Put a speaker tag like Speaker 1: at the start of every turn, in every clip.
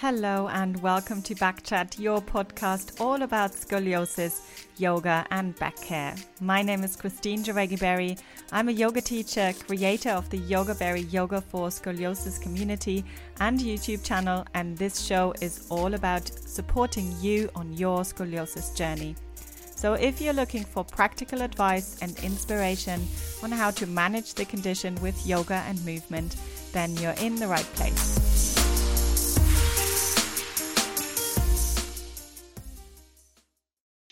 Speaker 1: Hello and welcome to Backchat, your podcast all about scoliosis, yoga, and back care. My name is Christine Jaregui I'm a yoga teacher, creator of the Yoga Berry Yoga for Scoliosis community and YouTube channel, and this show is all about supporting you on your scoliosis journey. So, if you're looking for practical advice and inspiration on how to manage the condition with yoga and movement, then you're in the right place.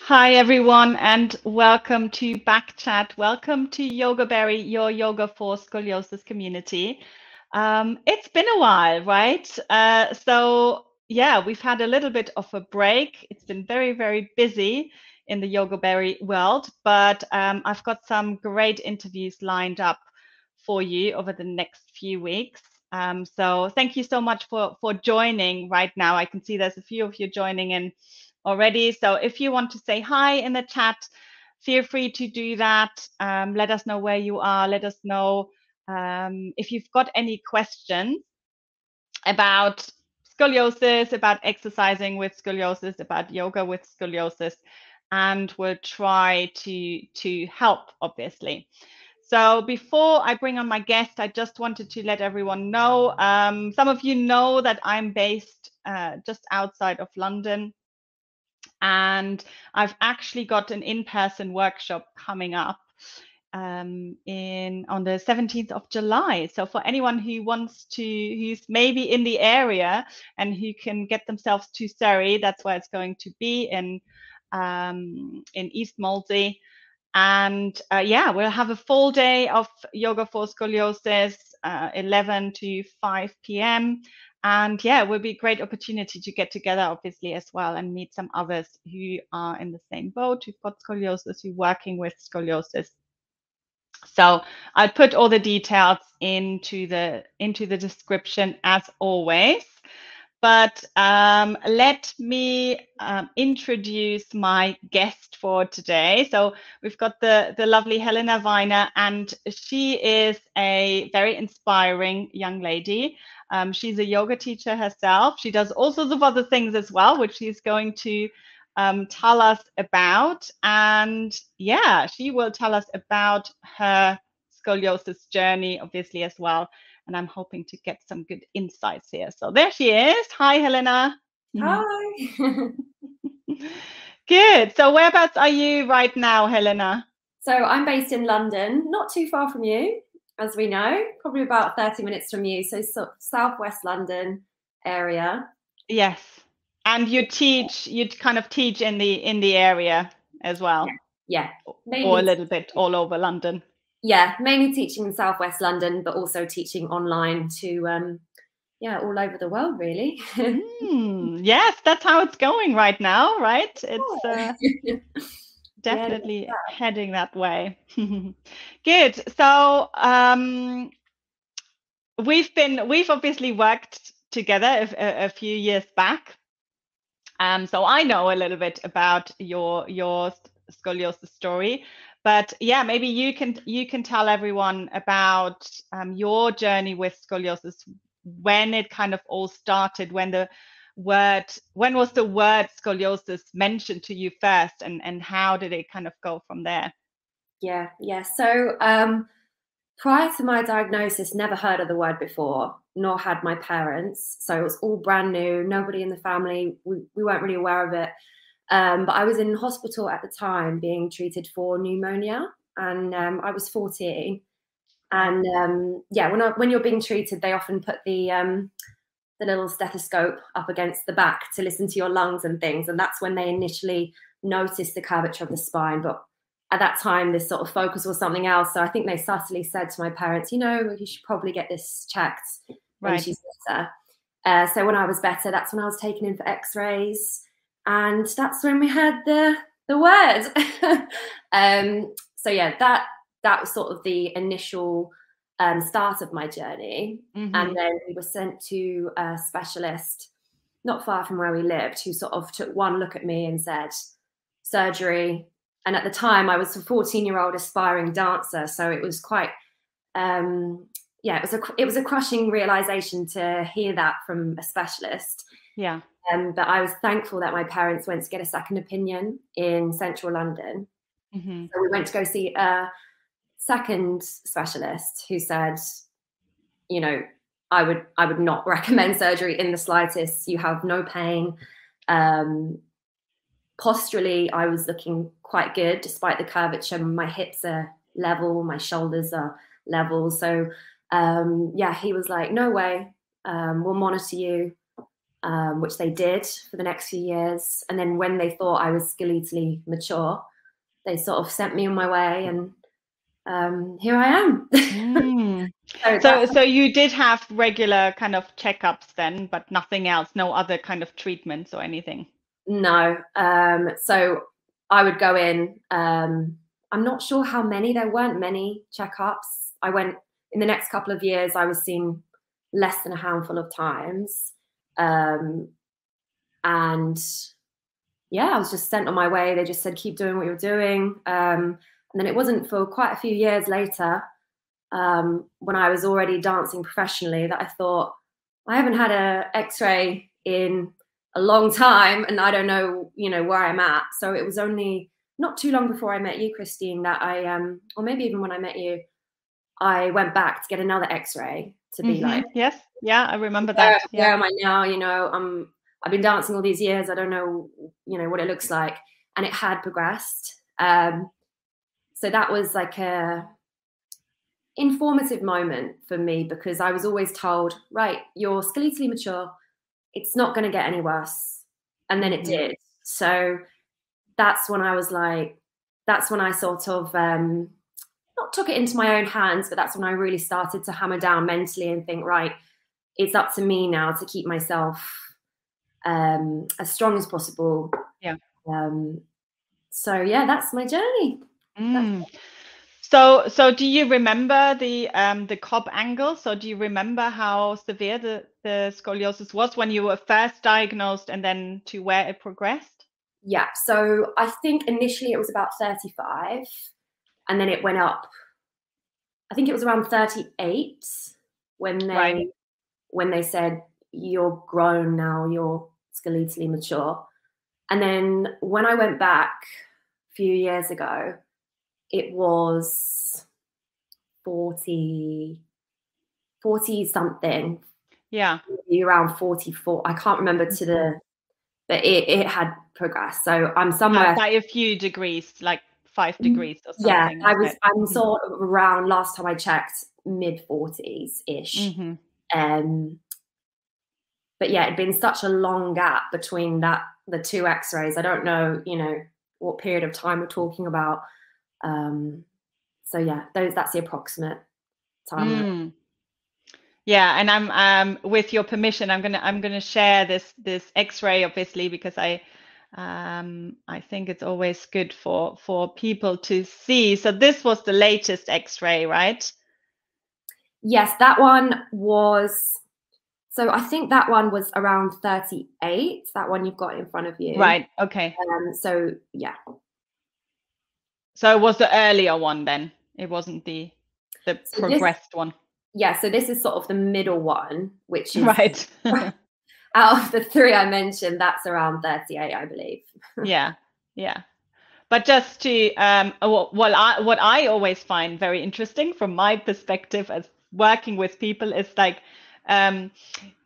Speaker 1: Hi, everyone, and welcome to Backchat. Welcome to Yoga Berry, your yoga for scoliosis community. Um, it's been a while, right? Uh, so, yeah, we've had a little bit of a break. It's been very, very busy in the Yoga Berry world, but um, I've got some great interviews lined up for you over the next few weeks. Um, so, thank you so much for for joining right now. I can see there's a few of you joining in already. So if you want to say hi in the chat, feel free to do that. Um, let us know where you are. Let us know um, if you've got any questions about scoliosis, about exercising with scoliosis, about yoga with scoliosis, and we'll try to to help, obviously. So before I bring on my guest, I just wanted to let everyone know. Um, some of you know that I'm based uh, just outside of London and I've actually got an in-person workshop coming up um, in on the 17th of July. So for anyone who wants to, who's maybe in the area and who can get themselves to Surrey, that's where it's going to be in um, in East Molesey. And uh, yeah, we'll have a full day of yoga for scoliosis, uh, 11 to 5 p.m. And yeah, it will be a great opportunity to get together, obviously, as well, and meet some others who are in the same boat, who've got scoliosis, who are working with scoliosis. So I'll put all the details into the into the description as always. But um, let me um, introduce my guest for today. So we've got the, the lovely Helena Weiner, and she is a very inspiring young lady. Um, she's a yoga teacher herself. She does all sorts of other things as well, which she's going to um, tell us about. And yeah, she will tell us about her scoliosis journey, obviously, as well. And I'm hoping to get some good insights here. So there she is. Hi, Helena.
Speaker 2: Hi.
Speaker 1: good. So, whereabouts are you right now, Helena?
Speaker 2: So, I'm based in London, not too far from you as we know, probably about 30 minutes from you. So, so southwest London area.
Speaker 1: Yes. And you teach, you'd kind of teach in the in the area as well.
Speaker 2: Yeah.
Speaker 1: yeah. or a little bit all over London.
Speaker 2: Yeah, mainly teaching in southwest London, but also teaching online to um yeah, all over the world really.
Speaker 1: mm, yes, that's how it's going right now, right? It's uh definitely yeah, heading that way. Good. So um, we've been we've obviously worked together a, a few years back. Um, so I know a little bit about your your scoliosis story, but yeah, maybe you can you can tell everyone about um, your journey with scoliosis, when it kind of all started, when the word when was the word scoliosis mentioned to you first and and how did it kind of go from there?
Speaker 2: Yeah yeah. So um prior to my diagnosis never heard of the word before nor had my parents. So it was all brand new nobody in the family we, we weren't really aware of it. Um, but i was in hospital at the time being treated for pneumonia and um, i was 14 and um, yeah when, I, when you're being treated they often put the um, the little stethoscope up against the back to listen to your lungs and things. And that's when they initially noticed the curvature of the spine. But at that time, this sort of focus was something else. So I think they subtly said to my parents, you know, you should probably get this checked when right. she's better. Uh, so when I was better, that's when I was taken in for X-rays, and that's when we had the the word. um, so yeah, that that was sort of the initial um, start of my journey. Mm-hmm. And then we were sent to a specialist not far from where we lived who sort of took one look at me and said, surgery. And at the time, I was a 14 year old aspiring dancer. So it was quite, um, yeah, it was a it was a crushing realization to hear that from a specialist.
Speaker 1: Yeah.
Speaker 2: Um, but I was thankful that my parents went to get a second opinion in central London.
Speaker 1: hmm
Speaker 2: So we went to go see a second specialist who said, you know, I would I would not recommend surgery in the slightest. You have no pain. Um, posturally, I was looking quite good despite the curvature. My hips are level, my shoulders are level. So um, yeah, he was like, no way, um, we'll monitor you, um, which they did for the next few years. And then when they thought I was skeletally mature, they sort of sent me on my way, and um, here I am.
Speaker 1: Mm.
Speaker 2: so
Speaker 1: So, so you did have regular kind of checkups then, but nothing else, no other kind of treatments or anything.
Speaker 2: No. Um, so I would go in. Um, I'm not sure how many. There weren't many checkups. I went in the next couple of years. I was seen less than a handful of times, um, and yeah, I was just sent on my way. They just said keep doing what you're doing. Um, and then it wasn't for quite a few years later, um, when I was already dancing professionally, that I thought I haven't had a X-ray in a long time and I don't know, you know, where I'm at. So it was only not too long before I met you, Christine, that I um or maybe even when I met you, I went back to get another X-ray to be
Speaker 1: Mhm.
Speaker 2: like,
Speaker 1: Yes, yeah, I remember
Speaker 2: where,
Speaker 1: that.
Speaker 2: where
Speaker 1: Yeah.
Speaker 2: am I now? You know, I'm I've been dancing all these years. I don't know, you know, what it looks like. And it had progressed. Um so that was like a informative moment for me because I was always told, right, you're skeletally mature. It's not going to get any worse. And then it did. So that's when I was like, that's when I sort of um, not took it into my own hands, but that's when I really started to hammer down mentally and think, right, it's up to me now to keep myself um, as strong as possible.
Speaker 1: Yeah.
Speaker 2: Um, so yeah, that's my journey.
Speaker 1: Mm. So, so do you remember the um the Cobb angle? So do you remember how severe the, the scoliosis was when you were first diagnosed and then to where it progressed?
Speaker 2: Yeah. So I think initially it was about 35 and then it went up. I think it was around 38 when they
Speaker 1: Right.
Speaker 2: when they said you're grown now, you're skeletally mature. And then when I went back a few years ago, it was 40 40 something,
Speaker 1: Yeah.
Speaker 2: around 44. I can't remember to the but it, it had progressed. So I'm somewhere
Speaker 1: by a few degrees, like five
Speaker 2: Mm,
Speaker 1: degrees or something.
Speaker 2: yeah
Speaker 1: i
Speaker 2: was
Speaker 1: it?
Speaker 2: i'm
Speaker 1: Mhm.
Speaker 2: sort of around last time i checked mid 40s ish
Speaker 1: Mhm.
Speaker 2: um but yeah it'd been such a long gap between that the two x-rays i don't know you know what period of time we're talking about um so yeah those that's the approximate time
Speaker 1: Mm. Yeah, and I'm um with your permission, I'm gonna I'm gonna share this this X-ray obviously because I um I think it's always good for for people to see. So this was the latest X-ray, right?
Speaker 2: yes that one was so i think that one was around 38 that one you've got in front of you
Speaker 1: Right. Okay.
Speaker 2: um so yeah
Speaker 1: So it was the earlier one then. It wasn't the the
Speaker 2: So this-
Speaker 1: progressed one.
Speaker 2: yeah so this is sort of the middle one which is
Speaker 1: Right.
Speaker 2: out of the three I mentioned, that's around 38, I believe.
Speaker 1: yeah. Yeah. But just to um uh, wh- well I what I always find very interesting from my perspective as working with people is like um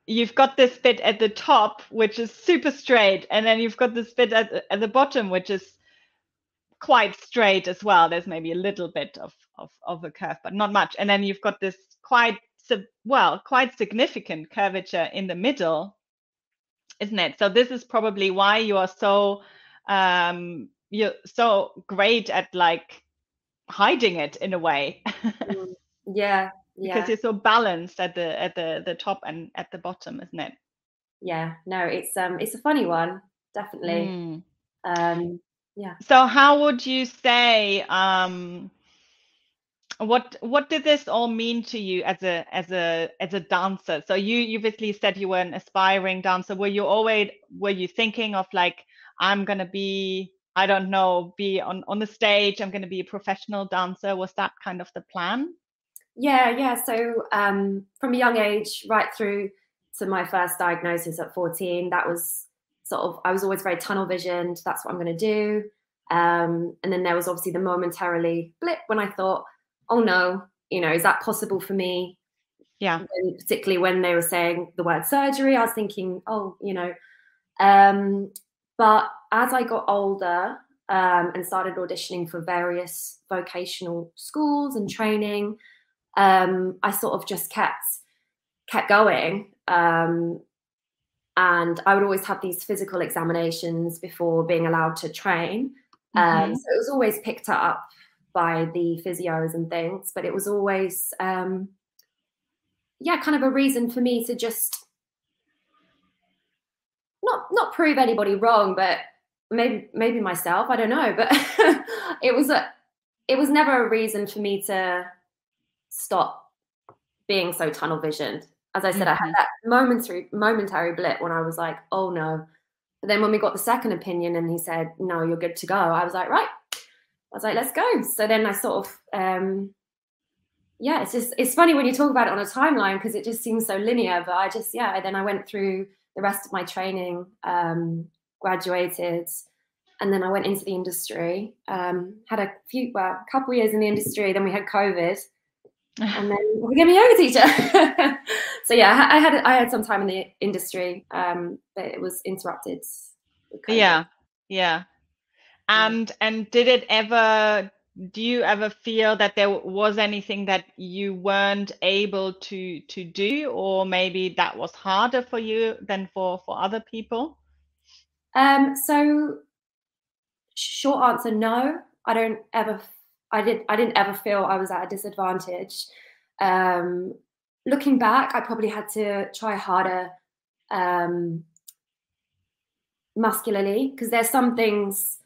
Speaker 1: you've got this bit at the top which is super straight and then you've got this bit at at the bottom which is quite straight as well there's maybe a little bit of of, of a curve but not much and then you've got this quite sub- well quite significant curvature in the middle isn't it so this is probably why you are so um you're so great at like hiding it in a way
Speaker 2: Mm, yeah,
Speaker 1: because you're so balanced at the at the the top and at the bottom isn't it
Speaker 2: yeah. No, it's um, it's a funny one, definitely.
Speaker 1: Mm.
Speaker 2: Um,
Speaker 1: so how would you say um what what did this all mean to you as a as a as a dancer? So you you obviously said you were an aspiring dancer. Were you always were you thinking of like i'm gonna be i don't know be on on the stage i'm gonna be a professional dancer? Was that kind of the plan?
Speaker 2: Yeah, yeah. So um, from a young age, right through to my first diagnosis at 14, that was sort of, I was always very tunnel visioned. That's what I'm going to do. Um, and then there was obviously the momentarily blip when I thought, oh no, you know, is that possible for me?
Speaker 1: Yeah.
Speaker 2: And particularly when they were saying the word surgery, I was thinking, oh, you know. Um, but as I got older um, and started auditioning for various vocational schools and training, um, I sort of just kept kept going. Um, and I would always have these physical examinations before being allowed to train. Um, mm-hmm. so it was always picked up by the physios and things, but it was always, um, yeah, kind of a reason for me to just not not prove anybody wrong, but maybe maybe myself. I don't know, but it was a it was never a reason for me to stop being so tunnel visioned. As I said, mm-hmm. I had that momentary momentary blip when I was like, oh no. But then when we got the second opinion and he said, no, you're good to go, I was like, right. I was like, let's go. So then I sort of um yeah, it's just it's funny when you talk about it on a timeline because it just seems so linear. But I just yeah, then I went through the rest of my training, um, graduated, and then I went into the industry. Um, had a few, well, a couple years in the industry. Then we had COVID, and then we became a yoga teacher. so yeah, I had I had some time in the industry, um, but it was interrupted.
Speaker 1: Yeah, yeah. And and did it ever? Do you ever feel that there was anything that you weren't able to to do, or maybe that was harder for you than for for other people?
Speaker 2: Um. So, short answer, no. I don't ever I did I didn't ever feel I was at a disadvantage. Um, looking back, I probably had to try harder um, muscularly because there's some things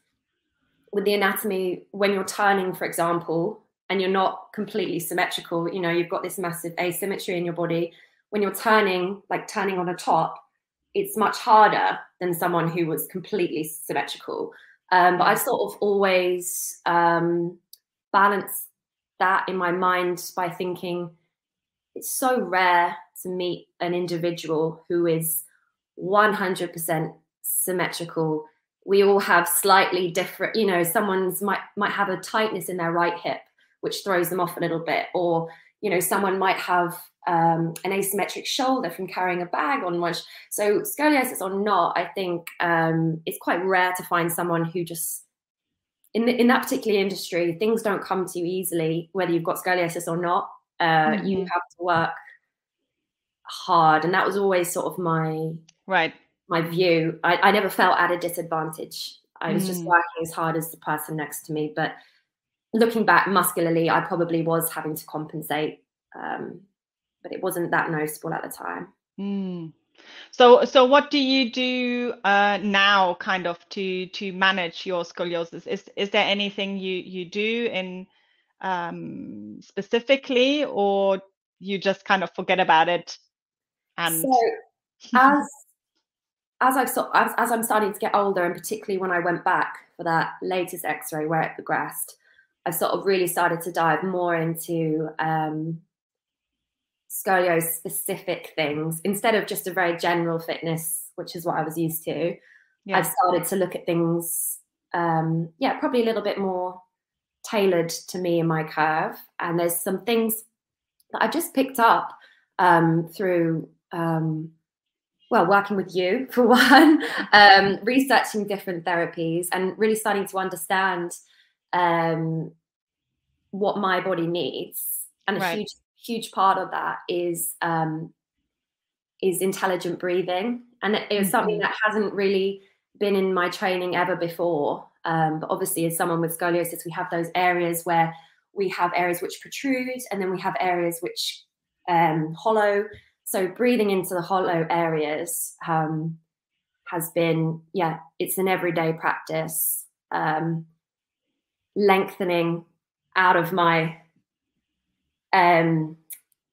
Speaker 2: with the anatomy when you're turning, for example, and you're not completely symmetrical. You know, you've got this massive asymmetry in your body. When you're turning, like turning on a top, it's much harder than someone who was completely symmetrical. Um, but I've sort of always um, balance that in my mind by thinking it's so rare to meet an individual who is 100% symmetrical we all have slightly different you know someone's might might have a tightness in their right hip which throws them off a little bit or you know someone might have um, an asymmetric shoulder from carrying a bag on one so scoliosis or not i think um, it's quite rare to find someone who just in the, in that particular industry, things don't come to you easily, whether you've got scoliosis or not. Uh, mm-hmm. You have to work hard, and that was always sort of my
Speaker 1: right
Speaker 2: my view. I, I never felt at a disadvantage. I was mm. just working as hard as the person next to me. But looking back muscularly, I probably was having to compensate, um, but it wasn't that noticeable at the time.
Speaker 1: Mm. So, so what do you do uh, now, kind of, to to manage your scoliosis? Is is there anything you you do in um, specifically, or you just kind of forget about it?
Speaker 2: And so, as as I've as, as I'm starting to get older, and particularly when I went back for that latest X-ray where it progressed, I sort of really started to dive more into um, scoliosis specific things instead of just a very general fitness, which is what I was used to. Yeah. I've started to look at things, um, yeah, probably a little bit more tailored to me and my curve. And there's some things that I've just picked up um, through, um, well, working with you for one, um, researching different therapies, and really starting to understand um, what my body needs. And right. a huge huge part of that is um, is intelligent breathing, and it, was something mm-hmm. that hasn't really been in my training ever before. Um, but obviously, as someone with scoliosis, we have those areas where we have areas which protrude, and then we have areas which um, hollow. So breathing into the hollow areas um, has been, yeah, it's an everyday practice. Um, lengthening out of my um,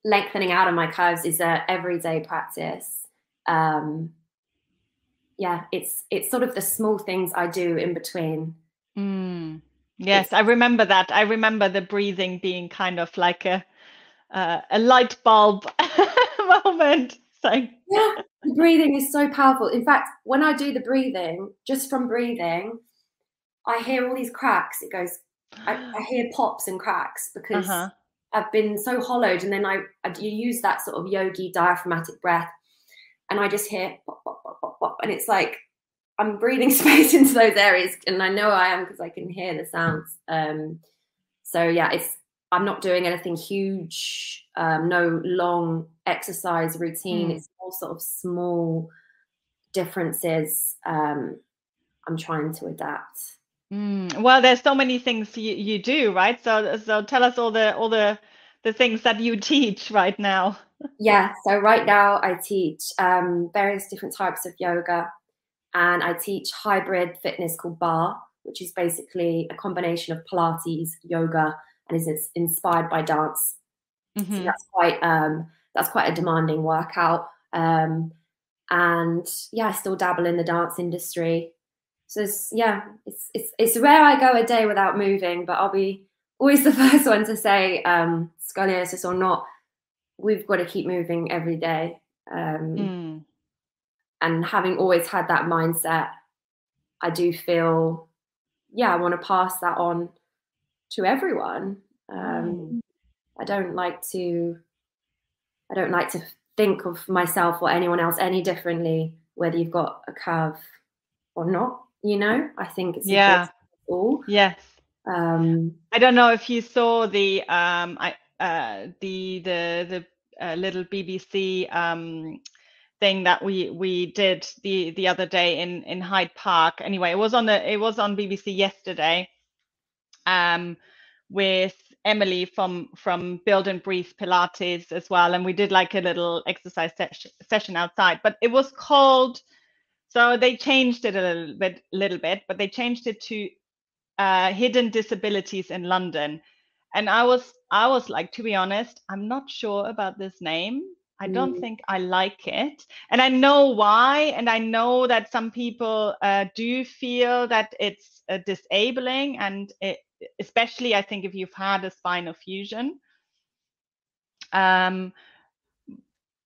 Speaker 2: lengthening out of my curves is a everyday practice. Um, yeah, it's it's sort of the small things I do in between.
Speaker 1: Mm. Yes, it's, I remember that. I remember the breathing being kind of like a uh, a light bulb moment. like
Speaker 2: yeah, breathing is so powerful. In fact, when I do the breathing, just from breathing, I hear all these cracks. It goes, I, I hear pops and cracks because uh-huh. I've been so hollowed, and then I, I you use that sort of yogi diaphragmatic breath, and I just hear pop, pop, and it's like I'm breathing space into those areas, and I know I am because I can hear the sounds. Um, so yeah, it's I'm not doing anything huge, um, no long exercise routine. Mm. It's all sort of small differences. Um, I'm trying to adapt.
Speaker 1: Mm. Well, there's so many things you, you do, right? So so tell us all the all the the things that you teach right now.
Speaker 2: Yeah. So right now I teach um, various different types of yoga, and I teach hybrid fitness called Barre, which is basically a combination of Pilates, yoga, and is inspired by dance. Mm-hmm. So that's quite um, that's quite a demanding workout. Um, and yeah, I still dabble in the dance industry. So it's, yeah, it's it's it's rare I go a day without moving, but I'll be always the first one to say um, scoliosis or not. We've got to keep moving every day. Um, mm. And having always had that mindset, I do feel, yeah, I want to pass that on to everyone. Um, mm. I don't like to. I don't like to think of myself or anyone else any differently, whether you've got a curve or not. You know, I think it's
Speaker 1: yeah. All. Yes. Um, I don't know if you saw the um, I uh, the the the uh, little BBC um, thing that we we did the the other day in in Hyde Park. Anyway, it was on the it was on BBC yesterday. Um, with Emily from from Build and Breathe Pilates as well, and we did like a little exercise se- session outside. But it was called, so they changed it a little bit, little bit, but they changed it to uh, Hidden Disabilities in London. And I was I was like, to be honest, I'm not sure about this name. I don't mm. think I like it. And I know why. And I know that some people uh, do feel that it's uh, disabling and it, especially I think if you've had a spinal fusion. Um,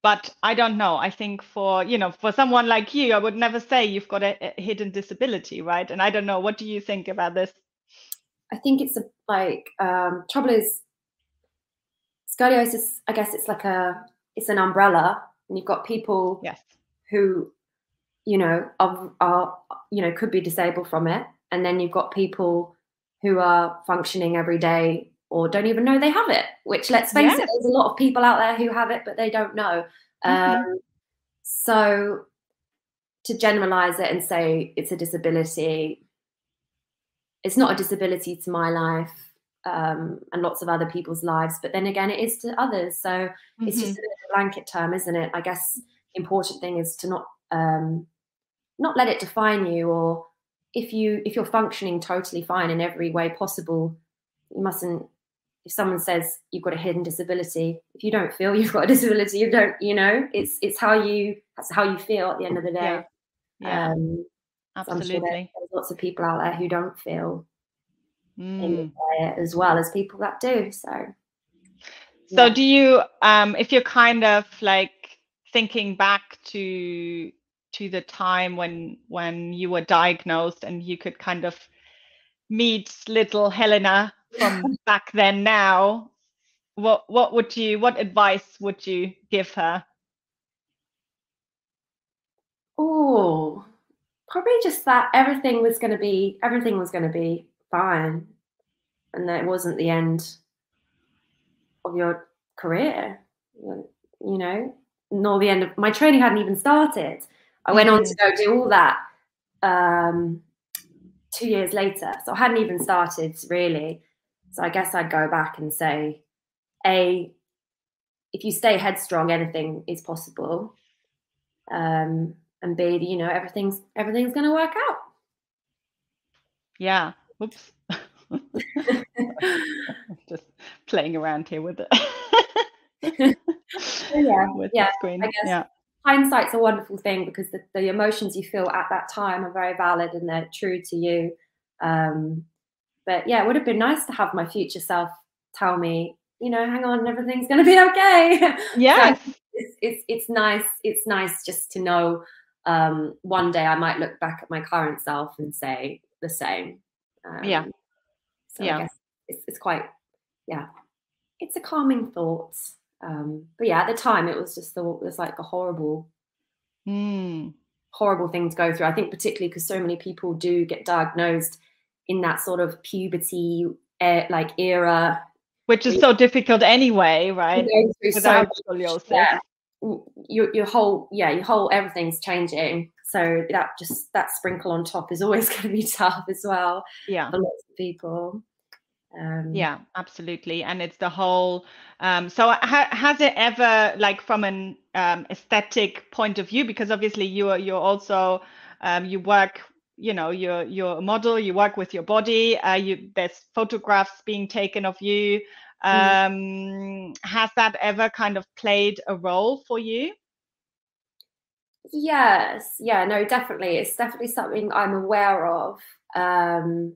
Speaker 1: but I don't know. I think for you know for someone like you, I would never say you've got a, a hidden disability, right? And I don't know. What do you think about this?
Speaker 2: I think it's a, like um, trouble is scoliosis. I guess it's like a it's an umbrella, and you've got people
Speaker 1: yes.
Speaker 2: who you know are, are you know could be disabled from it, and then you've got people who are functioning every day or don't even know they have it. Which, let's face yes. it, there's a lot of people out there who have it, but they don't know. Mm-hmm. Um, so, to generalize it and say it's a disability, it's not a disability to my life um, and lots of other people's lives, but then again, it is to others. So, mm-hmm. it's just a blanket term, isn't it? I guess important thing is to not um, not let it define you or if you if you're functioning totally fine in every way possible you mustn't if someone says you've got a hidden disability if you don't feel you've got a disability you don't you know it's it's how you that's how you feel at the end of the day
Speaker 1: yeah, yeah. Um, absolutely
Speaker 2: sure there's lots of people out there who don't feel mm. as well as people that do so
Speaker 1: so yeah. do you um if you're kind of like thinking back to to the time when when you were diagnosed and you could kind of meet little Helena from back then now what what would you what advice would you give her
Speaker 2: oh probably just that everything was going to be everything was going to be fine and that it wasn't the end of your career you know nor the end of my training hadn't even started I went on to mm. go do all that um, two years later. So I hadn't even started really. So I guess I'd go back and say, A, if you stay headstrong, anything is possible. Um, and B, you know, everything's everything's gonna work out.
Speaker 1: Yeah. Oops. Just playing around here with it.
Speaker 2: yeah. With yeah. Guess yeah hindsight's a wonderful thing because the, the, emotions you feel at that time are very valid and they're true to you. Um, but yeah, it would have been nice to have my future self tell me, you know, hang on, everything's going to be okay.
Speaker 1: Yes.
Speaker 2: so, it's, it's it's nice. It's nice just to know. Um, one day I might look back at my current self and say the same. Um,
Speaker 1: yeah.
Speaker 2: So yeah. I guess it's, it's quite, yeah, it's a calming thought. Um, but yeah, at the time it was just the, it was like a horrible,
Speaker 1: mm.
Speaker 2: horrible thing to go through. I think particularly because so many people do get diagnosed in that sort of puberty uh, like era
Speaker 1: which is so difficult anyway, right?
Speaker 2: Without scoliosis. Yeah. Your, your whole yeah your whole everything's changing. So that just that sprinkle on top is always going to be tough as well
Speaker 1: yeah.
Speaker 2: for lots of people.
Speaker 1: Um, yeah absolutely. And it's the whole um, so ha- has it ever like from an um, aesthetic point of view because obviously you are you're also um, you work you know you're you're a model you work with your body uh, you there's photographs being taken of you. Um, mm. has that ever kind of played a role for you?
Speaker 2: Yes. Yeah no definitely. It's definitely something i'm aware of. Um,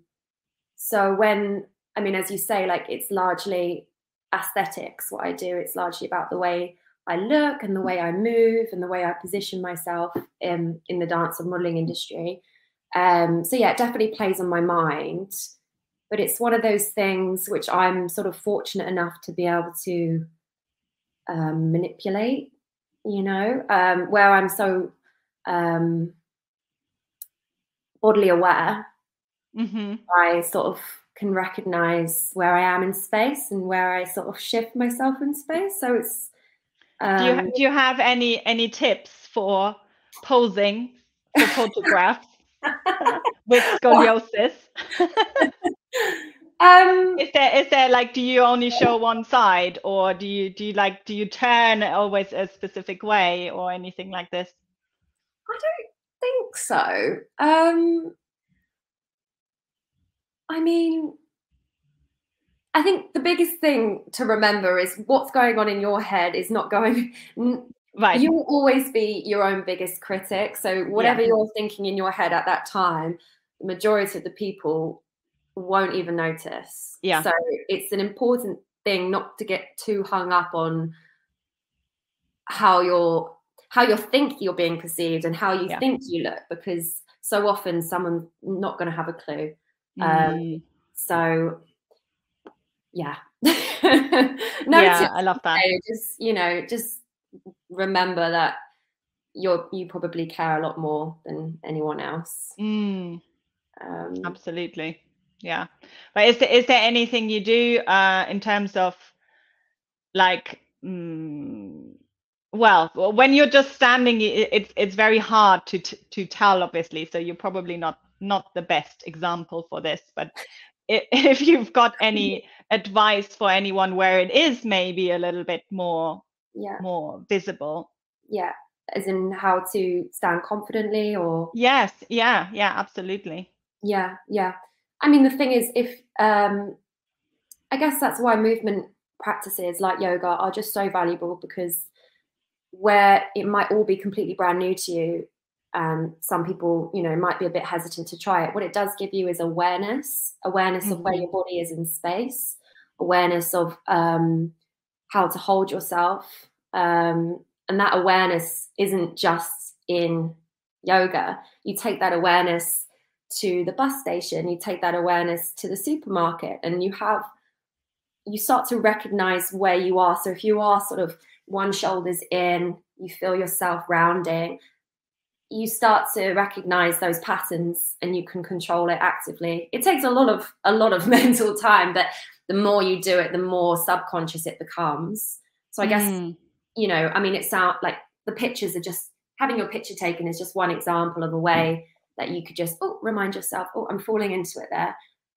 Speaker 2: so when i mean as you say like it's largely aesthetics what i do. It's largely about the way i look and the way i move and the way i position myself in in the dance and modeling industry. Um, so yeah, it definitely plays on my mind. But it's one of those things which I'm sort of fortunate enough to be able to um, manipulate, you know, um, where I'm so um, bodily aware.
Speaker 1: Mm-hmm.
Speaker 2: I sort of can recognize where I am in space and where I sort of shift myself in space. So it's.
Speaker 1: do, you, um, do you have any any tips for posing for photographs? with scoliosis?
Speaker 2: um,
Speaker 1: is there is there like do you only show one side or do you do you like do you turn always a specific way or anything like this?
Speaker 2: I don't think so. Um, I mean, I think the biggest thing to remember is what's going on in your head is not going
Speaker 1: Right.
Speaker 2: You will always be your own biggest critic. So whatever yeah. you're thinking in your head at that time, the majority of the people won't even notice.
Speaker 1: Yeah.
Speaker 2: So it's an important thing not to get too hung up on how you're how you think you're being perceived and how you yeah. think you look because so often someone's not going to have a clue. Um, mm. Um, so yeah.
Speaker 1: no, yeah, I love that.
Speaker 2: Just you know, just remember that you're you probably care a lot more than anyone else.
Speaker 1: Mm. Um, Absolutely, yeah. But is there is there anything you do uh, in terms of like? Mm, well, when you're just standing, it's it's very hard to to tell, obviously. So you're probably not not the best example for this. But if you've got any advice for anyone where it is maybe a little bit more
Speaker 2: yeah
Speaker 1: more visible
Speaker 2: yeah as in how to stand confidently or
Speaker 1: yes yeah yeah absolutely
Speaker 2: yeah yeah i mean the thing is if um i guess that's why movement practices like yoga are just so valuable because where it might all be completely brand new to you and some people you know might be a bit hesitant to try it what it does give you is awareness awareness mm-hmm. of where mm-hmm. your body is in space awareness of um how to hold yourself. Um, and that awareness isn't just in yoga. You take that awareness to the bus station, you take that awareness to the supermarket, and you have, you start to recognize where you are. So if you are sort of one shoulder's in, you feel yourself rounding, you start to recognize those patterns and you can control it actively. It takes a lot of a lot of mental time, but the more you do it, the more subconscious it becomes. So I guess, mm. you know, I mean, it sounds like the pictures are just having your picture taken is just one example of a way that you could just, oh, remind yourself, oh, I'm falling into it there.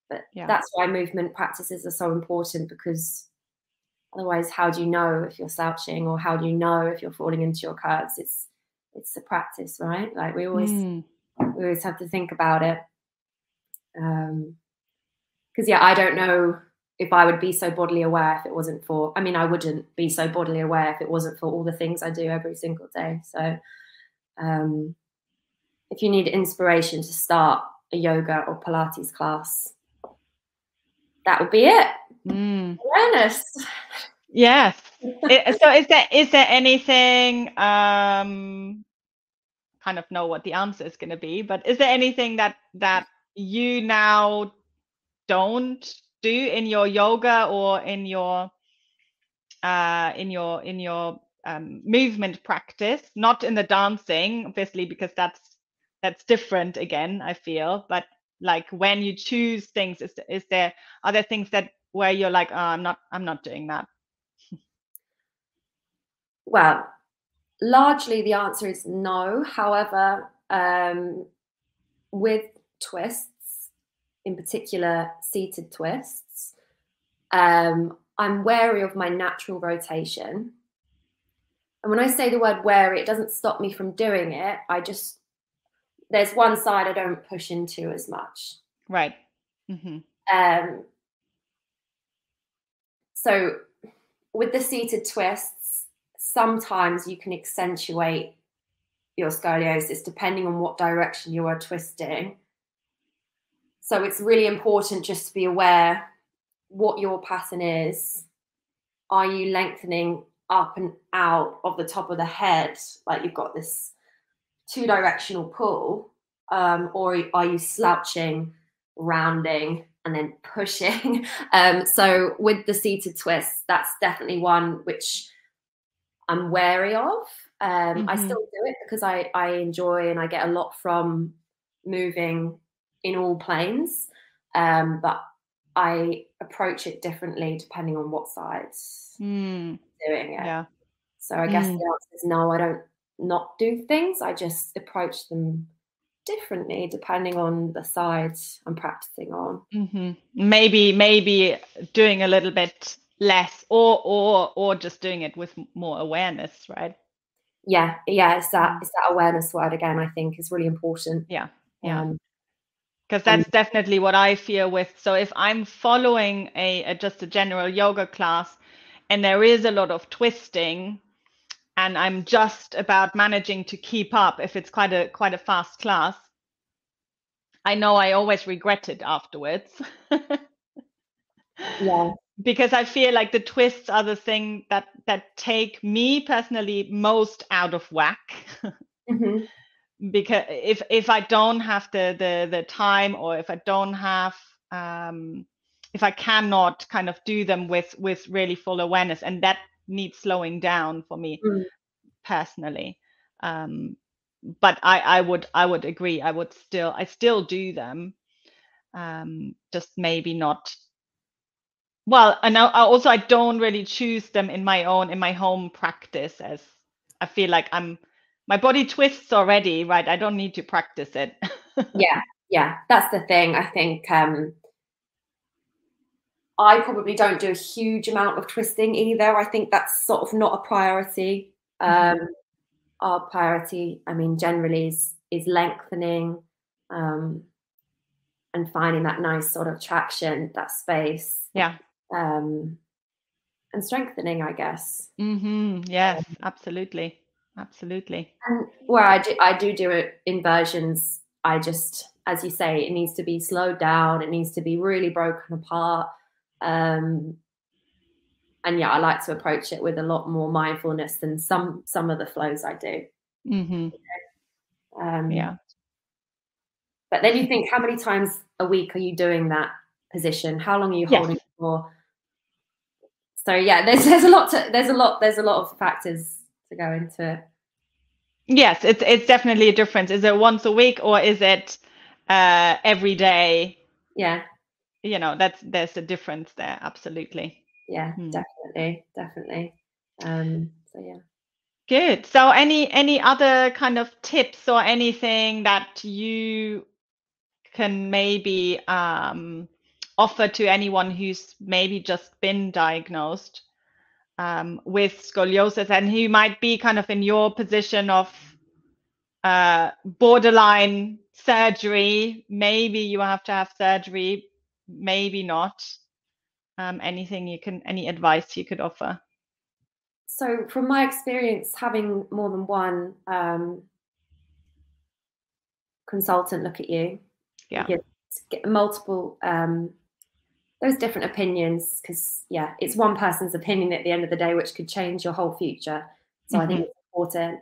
Speaker 2: But yeah. that's why movement practices are so important because otherwise, how do you know if you're slouching or how do you know if you're falling into your curves? It's it's a practice, right? Like we always mm. we always have to think about it. Um because yeah, I don't know if I would be so bodily aware if it wasn't for, I mean, I wouldn't be so bodily aware if it wasn't for all the things I do every single day. So, um, if you need inspiration to start a yoga or Pilates class, that would be it.
Speaker 1: Mm.
Speaker 2: Awareness.
Speaker 1: Yes. It- so is there is there anything um kind of know what the answer is going to be, but is there anything that that you now don't do in your yoga or in your uh in your in your um, movement practice, not in the dancing, obviously, because that's that's different again, I feel, but like when you choose things, is is there are there things that where you're like, oh, I'm not I'm not doing that?
Speaker 2: Well, largely the answer is no. However, um, with twists, in particular seated twists, um, I'm wary of my natural rotation. And when I say the word wary, it doesn't stop me from doing it. I just, there's one side I don't push into as much.
Speaker 1: Right. hmm
Speaker 2: Um, so with the seated twists, sometimes you can accentuate your scoliosis depending on what direction you are twisting. So it's really important just to be aware what your pattern is. Are you lengthening up and out of the top of the head, like you've got this two directional pull, um, or are you slouching, rounding, and then pushing? um, so with the seated twist, that's definitely one which I'm wary of. Um, mm-hmm. I still do it because I, I enjoy and I get a lot from moving in all planes. Um, but I approach it differently depending on what side
Speaker 1: mm.
Speaker 2: doing it.
Speaker 1: Yeah.
Speaker 2: So I guess mm. the answer is no, I don't not do things. I just approach them differently depending on the side I'm practicing on.
Speaker 1: Mm-hmm. Maybe maybe doing a little bit less or or or just doing it with more awareness, right?
Speaker 2: Yeah, yeah, it's that it's that awareness word again, I think is really important.
Speaker 1: Yeah. Yeah. Um, because that's definitely what I feel with. So if I'm following a, a, just a general yoga class, and there is a lot of twisting, and I'm just about managing to keep up, if it's quite a quite a fast class, I know I always regret it afterwards.
Speaker 2: yeah.
Speaker 1: Because I feel like the twists are the thing that that take me personally most out of whack.
Speaker 2: Mm-hmm
Speaker 1: because if if I don't have the the the time or if I don't have um, if I cannot kind of do them with with really full awareness, and that needs slowing down for me
Speaker 2: mm.
Speaker 1: personally. Um, but I I would I would agree. I would still I still do them, um, just maybe not. Well, and I, also I don't really choose them in my own in my home practice as I feel like I'm my body twists already, right? I don't need to practice it.
Speaker 2: yeah, yeah, that's the thing. I think um, I probably don't do a huge amount of twisting either. I think that's sort of not a priority. Mm-hmm. Um, our priority, I mean, generally is is lengthening um, and finding that nice sort of traction, that space.
Speaker 1: Yeah.
Speaker 2: Um, and strengthening, I guess.
Speaker 1: Mm-hmm. Yes, absolutely absolutely
Speaker 2: and where i do i do do it in versions i just as you say it needs to be slowed down it needs to be really broken apart um and yeah i like to approach it with a lot more mindfulness than some some of the flows i do
Speaker 1: mm-hmm.
Speaker 2: um
Speaker 1: yeah
Speaker 2: but then you think how many times a week are you doing that position how long are you
Speaker 1: yes.
Speaker 2: holding for so yeah there's there's a lot to there's a lot there's a lot of factors to go into it.
Speaker 1: Yes, it's it's definitely a difference. Is it once a week or is it uh, every day?
Speaker 2: Yeah.
Speaker 1: You know, that's there's a difference there. Absolutely.
Speaker 2: Yeah, hmm. definitely, definitely. Um, so yeah.
Speaker 1: Good. So any any other kind of tips or anything that you can maybe um, offer to anyone who's maybe just been diagnosed um, with scoliosis, and he might be kind of in your position of uh, borderline surgery. Maybe you have to have surgery, maybe not. Um, anything you can, any advice you could offer?
Speaker 2: So, from my experience, having more than one um, consultant look at you,
Speaker 1: yeah,
Speaker 2: get, get multiple um, those different opinions because yeah it's one person's opinion at the end of the day which could change your whole future so mm-hmm. i think mm-hmm. it's important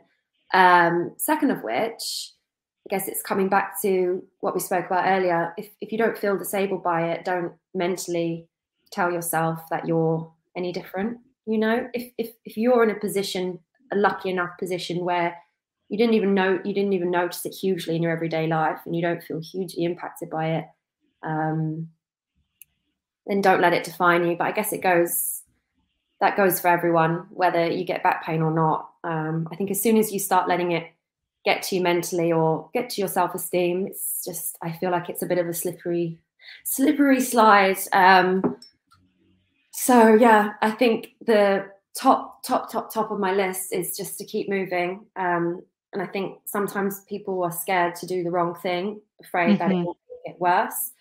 Speaker 2: um, second of which i guess it's coming back to what we spoke about earlier. If, if you don't feel disabled by it don't mentally tell yourself that you're any different you know? If, if if you're in a position a lucky enough position where you didn't even know you didn't even notice it hugely in your everyday life and you don't feel hugely impacted by it um, then don't let it define you. But i guess it goes that goes for everyone whether you get back pain or not. Um, i think as soon as you start letting it get to you mentally or get to your self-esteem. It's just i feel like it's a bit of a slippery slippery slide. Um, so yeah i think the top top top top of my list is just to keep moving. Um, and i think sometimes people are scared to do the wrong thing afraid mm-hmm. that it mm-hmm. will get worse.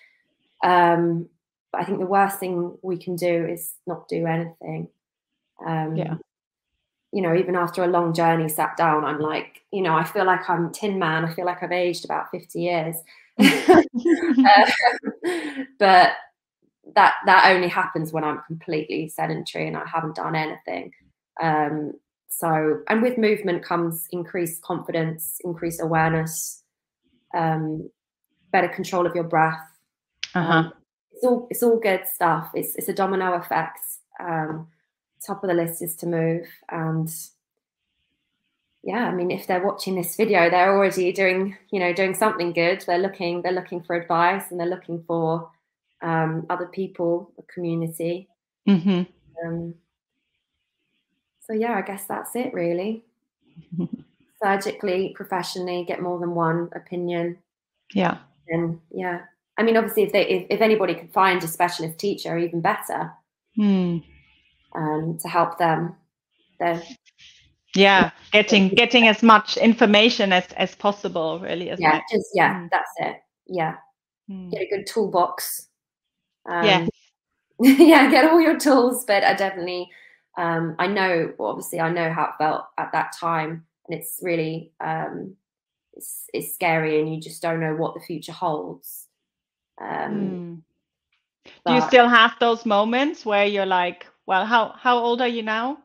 Speaker 2: Um, but i think the worst thing we can do is not do anything. Um,
Speaker 1: yeah
Speaker 2: you know even after a long journey sat down i'm like you know i feel like i'm tin man i feel like i've aged about 50 years uh, but that that only happens when I'm completely sedentary and I haven't done anything. Um, so, and with movement comes increased confidence, increased awareness, um, better control of your breath.
Speaker 1: Uh-huh. Um,
Speaker 2: it's all it's all good stuff. It's it's a domino effect. Um, top of the list is to move, and yeah, I mean, if they're watching this video, they're already doing you know doing something good. They're looking they're looking for advice and they're looking for um, other people, a community.
Speaker 1: Mm-hmm.
Speaker 2: Um, so yeah, I guess that's it really. Surgically, professionally, get more than one opinion.
Speaker 1: Yeah.
Speaker 2: And yeah, I mean, obviously, if they if, if anybody could find a specialist teacher, even better.
Speaker 1: Mm.
Speaker 2: Um, to help them. Then
Speaker 1: yeah, getting getting as much information as as possible, really.
Speaker 2: yeah, it? just yeah, mm. that's it. Yeah, mm. get a good toolbox
Speaker 1: um, yeah.
Speaker 2: yeah, get all your tools. But I definitely, um, I know, well, obviously, I know how it felt at that time, and it's really, um, it's, it's scary, and you just don't know what the future holds. Um,
Speaker 1: mm. Do you still have those moments where you're like, well, how how old are you now?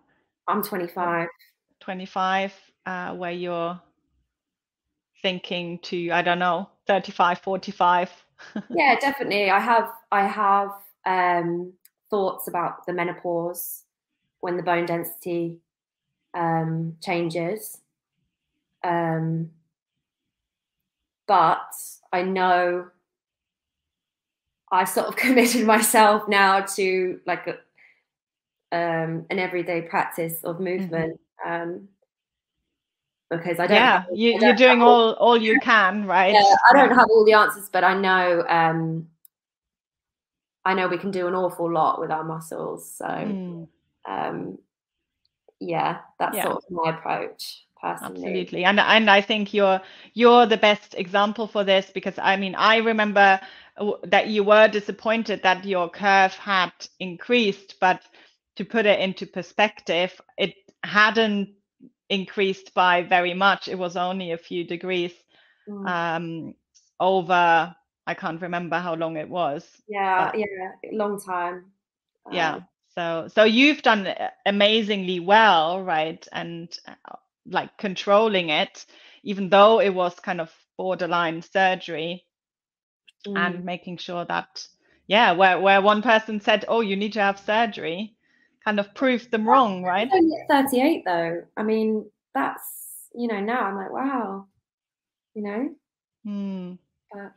Speaker 2: I'm 25.
Speaker 1: 25, uh, where you're thinking to, I don't know, 35, 45
Speaker 2: yeah, definitely. I have I have um, thoughts about the menopause when the bone density um, changes. Um, but I know I've sort of committed myself now to like a, um, an everyday practice of mm-hmm. movement. Mm-hmm. Um, because I don't.
Speaker 1: Yeah,
Speaker 2: have,
Speaker 1: you, are doing all all you can, right?
Speaker 2: Yeah, I don't have all the answers, but I know um, I know we can do an awful lot with our muscles. So, mm. um, yeah, that's yeah. sort of my approach. Personally.
Speaker 1: Absolutely, and and I think you're you're the best example for this because I mean I remember that you were disappointed that your curve had increased, but to put it into perspective, it hadn't increased by very much. It was only a few degrees mm. um, over. I can't remember how long it was.
Speaker 2: Yeah, but, yeah, long time.
Speaker 1: Yeah. Um, so so you've done amazingly well, right? And uh, like controlling it, even though it was kind of borderline surgery, mm. and making sure that yeah, where where one person said, "Oh, you need to have surgery," kind of proved them wrong, right?
Speaker 2: Only 38 though. I mean, that's you know now I'm like, wow, you know.
Speaker 1: Hmm. But,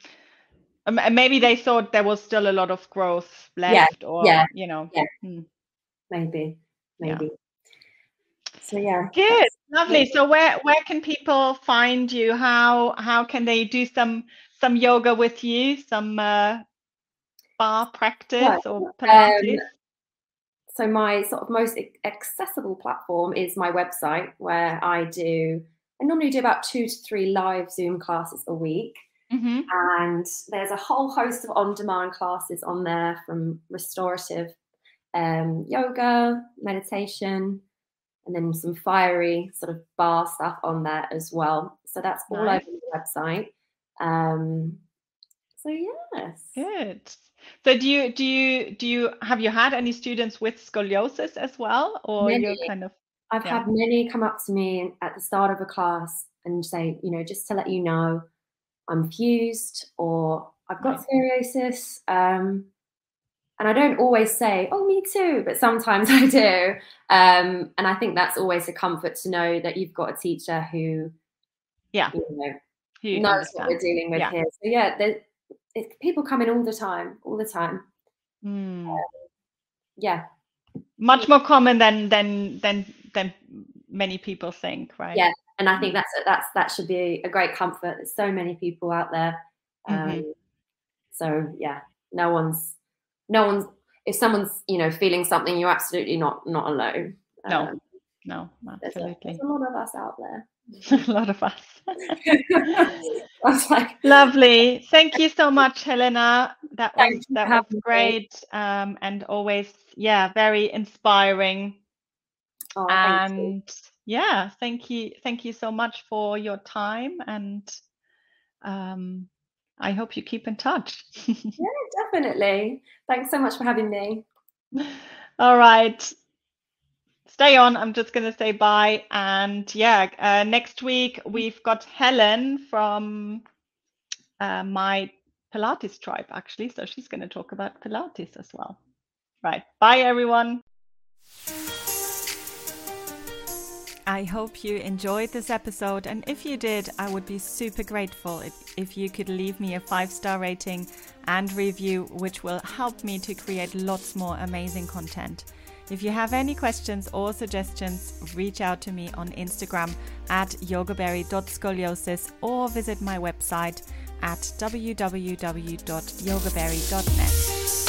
Speaker 1: um, and maybe they thought there was still a lot of growth left,
Speaker 2: yeah,
Speaker 1: or
Speaker 2: yeah,
Speaker 1: you know,
Speaker 2: yeah. Hmm. maybe, maybe. Yeah. So yeah,
Speaker 1: good, lovely. Yeah. So where where can people find you? How how can they do some some yoga with you? Some uh, barre practice or Pilates? Um,
Speaker 2: so my sort of most accessible platform is my website where I do I normally do about two to three live Zoom classes a week.
Speaker 1: Mm-hmm.
Speaker 2: And there's a whole host of on-demand classes on there from restorative um, yoga, meditation, and then some fiery sort of barre stuff on there as well. So that's all nice. over the website. Um, So yes.
Speaker 1: Good. So do you do you do you have you had any students with scoliosis as well, or
Speaker 2: Many.
Speaker 1: you're kind of
Speaker 2: I've
Speaker 1: Yeah.
Speaker 2: had many come up to me at the start of a class and say, you know, just to let you know, I'm fused or I've got scoliosis. Um, and I don't always say, oh, me too, but sometimes I do. Um, and I think that's always a comfort to know that you've got a teacher who,
Speaker 1: Yeah.
Speaker 2: you know,
Speaker 1: who
Speaker 2: knows what we're dealing with
Speaker 1: Yeah.
Speaker 2: here. So yeah, there, people come in all the time, all the time.
Speaker 1: Hmm.
Speaker 2: Yeah,
Speaker 1: Much more common than than than than many people think, right?
Speaker 2: Yeah. and I think
Speaker 1: Mm.
Speaker 2: that's that's that should be a great comfort. There's so many people out there. Um,
Speaker 1: Mhm.
Speaker 2: So yeah, no one's no one's if someone's you know feeling something, you're absolutely not not alone.
Speaker 1: No,
Speaker 2: Um,
Speaker 1: No,
Speaker 2: there's, a,
Speaker 1: absolutely.
Speaker 2: there's a lot of us out there.
Speaker 1: a lot of us.
Speaker 2: Like,
Speaker 1: Lovely. Thank you so much, Helena. That was that was great. Um, and always, yeah, very inspiring.
Speaker 2: oh,
Speaker 1: and yeah, thank you, thank you so much for your time. And um, I hope you keep in touch.
Speaker 2: Yeah, definitely. Thanks so much for having me.
Speaker 1: All right. Stay on. I'm just going to say bye. And yeah, uh, next week we've got Helen from uh, my Pilates tribe, actually. So she's going to talk about Pilates as well. Right. Bye, everyone. I hope you enjoyed this episode. And if you did, I would be super grateful if, if you could leave me a five star rating and review, which will help me to create lots more amazing content. If you have any questions or suggestions, reach out to me on Instagram at yogaberry.scoliosis or visit my website at www.yogaberry.net.